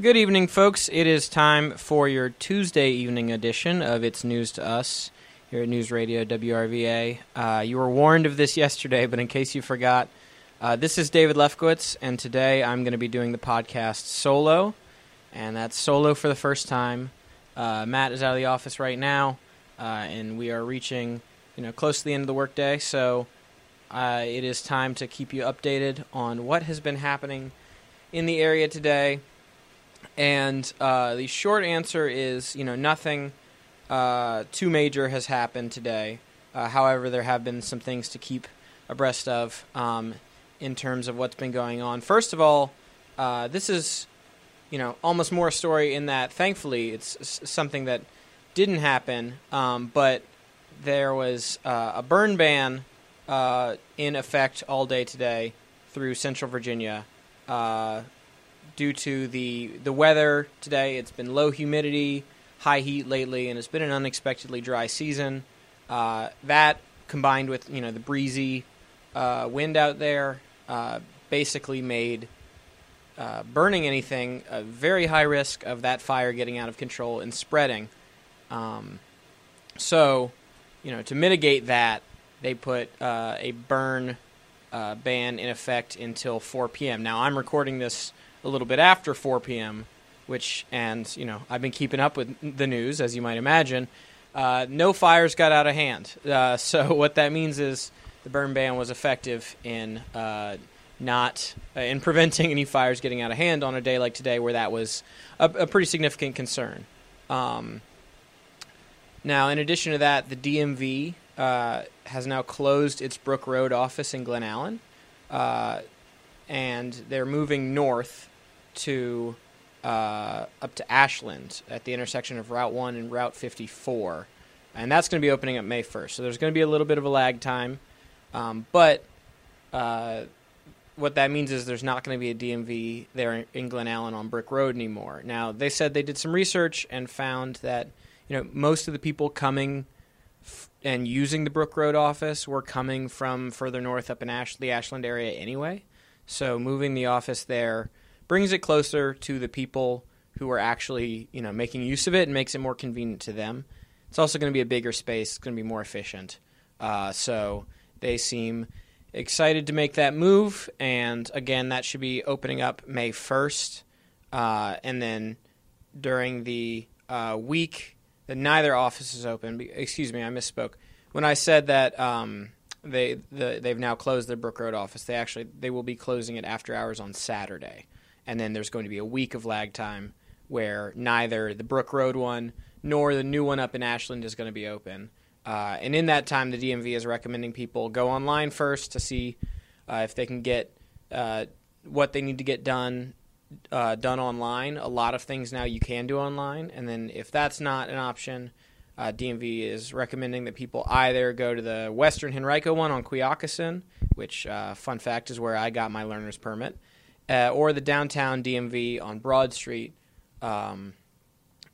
Good evening, folks. It is time for your Tuesday evening edition of It's News to Us here at News Radio WRVA. Uh, you were warned of this yesterday, but in case you forgot, uh, this is David Lefkowitz, and today I'm going to be doing the podcast solo, and that's solo for the first time. Uh, Matt is out of the office right now, uh, and we are reaching, you know, close to the end of the workday, so uh, it is time to keep you updated on what has been happening in the area today. And uh, the short answer is, you know, nothing uh, too major has happened today. Uh, however, there have been some things to keep abreast of um, in terms of what's been going on. First of all, uh, this is, you know, almost more a story in that, thankfully, it's something that didn't happen, um, but there was uh, a burn ban uh, in effect all day today through Central Virginia due to the the weather today. It's been low humidity, high heat lately, and it's been an unexpectedly dry season. Uh, that combined with you know the breezy uh, wind out there uh, basically made uh, burning anything a very high risk of that fire getting out of control and spreading. Um, so, you know, to mitigate that, they put uh, a burn uh, ban in effect until 4 p.m. Now, I'm recording this a little bit after 4 p.m., which, and, you know, I've been keeping up with the news, as you might imagine. Uh, no fires got out of hand. Uh, so, what that means is the burn ban was effective in uh, not uh, in preventing any fires getting out of hand on a day like today, where that was a, a pretty significant concern. Um, now, in addition to that, the DMV uh, has now closed its Brook Road office in Glen Allen, uh, and they're moving north to uh, up to Ashland at the intersection of Route 1 and Route 54. And that's going to be opening up May 1st. So there's going to be a little bit of a lag time. Um, but uh, what that means is there's not going to be a DMV there in Glen Allen on Brick Road anymore. Now, they said they did some research and found that you know most of the people coming f- and using the Brook Road office were coming from further north up in Ash- the Ashland area anyway. So moving the office there brings it closer to the people who are actually you know making use of it and makes it more convenient to them. It's also going to be a bigger space. It's going to be more efficient. Uh, so they seem excited to make that move, and again, that should be opening up May first, uh, and then during the uh, week that neither office is open. Excuse me, I misspoke. When I said that um, they the, they've now closed their Brook Road office, they actually they will be closing it after hours on Saturday, and then there's going to be a week of lag time where neither the Brook Road one nor the new one up in Ashland is going to be open. Uh, and in that time, the DMV is recommending people go online first to see uh, if they can get uh, what they need to get done uh, done online. A lot of things now you can do online, and then if that's not an option, uh, DMV is recommending that people either go to the Western Henrico one on Quioccasin, which, uh, fun fact, is where I got my learner's permit, uh, or the downtown DMV on Broad Street, um,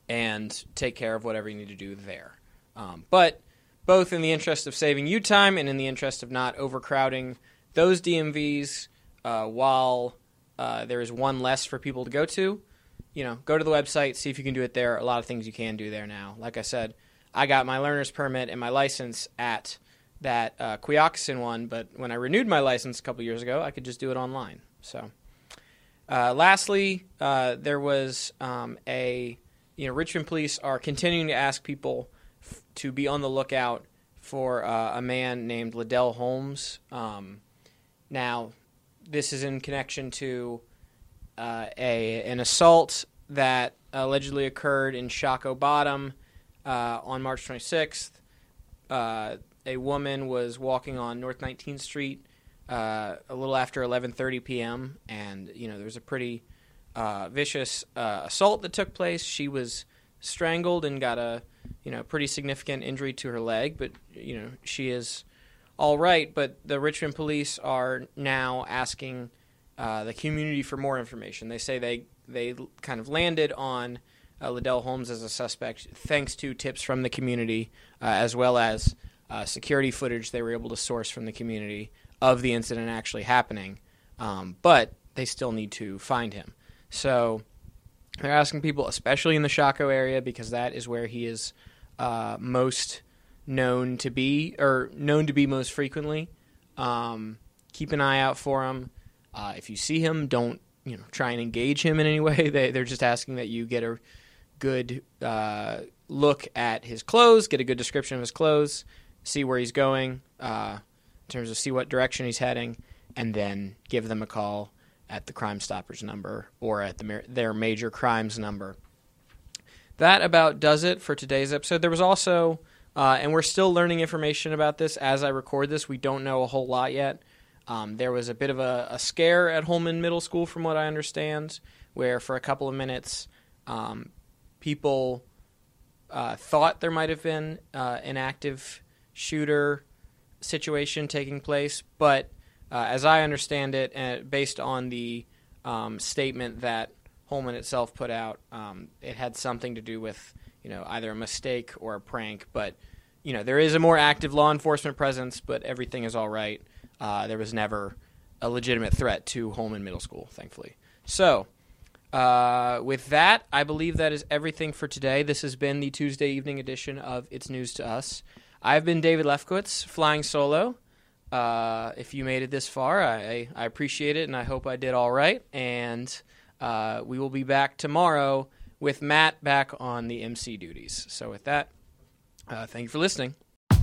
and take care of whatever you need to do there. Um, but both in the interest of saving you time and in the interest of not overcrowding those DMVs, uh, while uh, there is one less for people to go to, you know, go to the website, see if you can do it there. A lot of things you can do there now. Like I said, I got my learner's permit and my license at that uh, Quioccasin one, but when I renewed my license a couple years ago, I could just do it online. So, uh, lastly, uh, there was um, a, you know, Richmond police are continuing to ask people f- to be on the lookout for uh, a man named Liddell Holmes. Um, now, this is in connection to uh, a an assault that allegedly occurred in Shockoe Bottom uh, on March 26th. Uh, a woman was walking on North 19th Street uh, a little after 11:30 p.m. and you know there was a pretty uh, vicious uh, assault that took place. She was strangled and got a you know pretty significant injury to her leg, but you know she is all right. But the Richmond police are now asking uh, the community for more information. They say they they kind of landed on uh, Liddell Holmes as a suspect thanks to tips from the community uh, as well as security footage they were able to source from the community of the incident actually happening. Um, but they still need to find him. So they're asking people, especially in the Shockoe area, because that is where he is uh, most known to be, or known to be most frequently. Um, keep an eye out for him. Uh, if you see him, don't you know try and engage him in any way. They they're just asking that you get a good uh, look at his clothes, get a good description of his clothes, see where he's going, uh, in terms of see what direction he's heading, and then give them a call at the Crime Stoppers number or at the, their major crimes number. That about does it for today's episode. There was also, uh, and we're still learning information about this as I record this. We don't know a whole lot yet. Um, there was a bit of a, a, scare at Holman Middle School, from what I understand, where for a couple of minutes, um, people uh, thought there might have been uh, an active shooter situation taking place, but uh, as I understand it, uh, based on the um, statement that Holman itself put out, um, it had something to do with you know either a mistake or a prank. But you know there is a more active law enforcement presence, but everything is all right. Uh, there was never a legitimate threat to Holman Middle School, thankfully. So. Uh, with that, I believe that is everything for today. This has been the Tuesday evening edition of It's News to Us. I've been David Lefkowitz, flying solo. Uh, if you made it this far, I, I appreciate it, and I hope I did all right. And uh, we will be back tomorrow with Matt back on the MC duties. So, with that, uh, thank you for listening.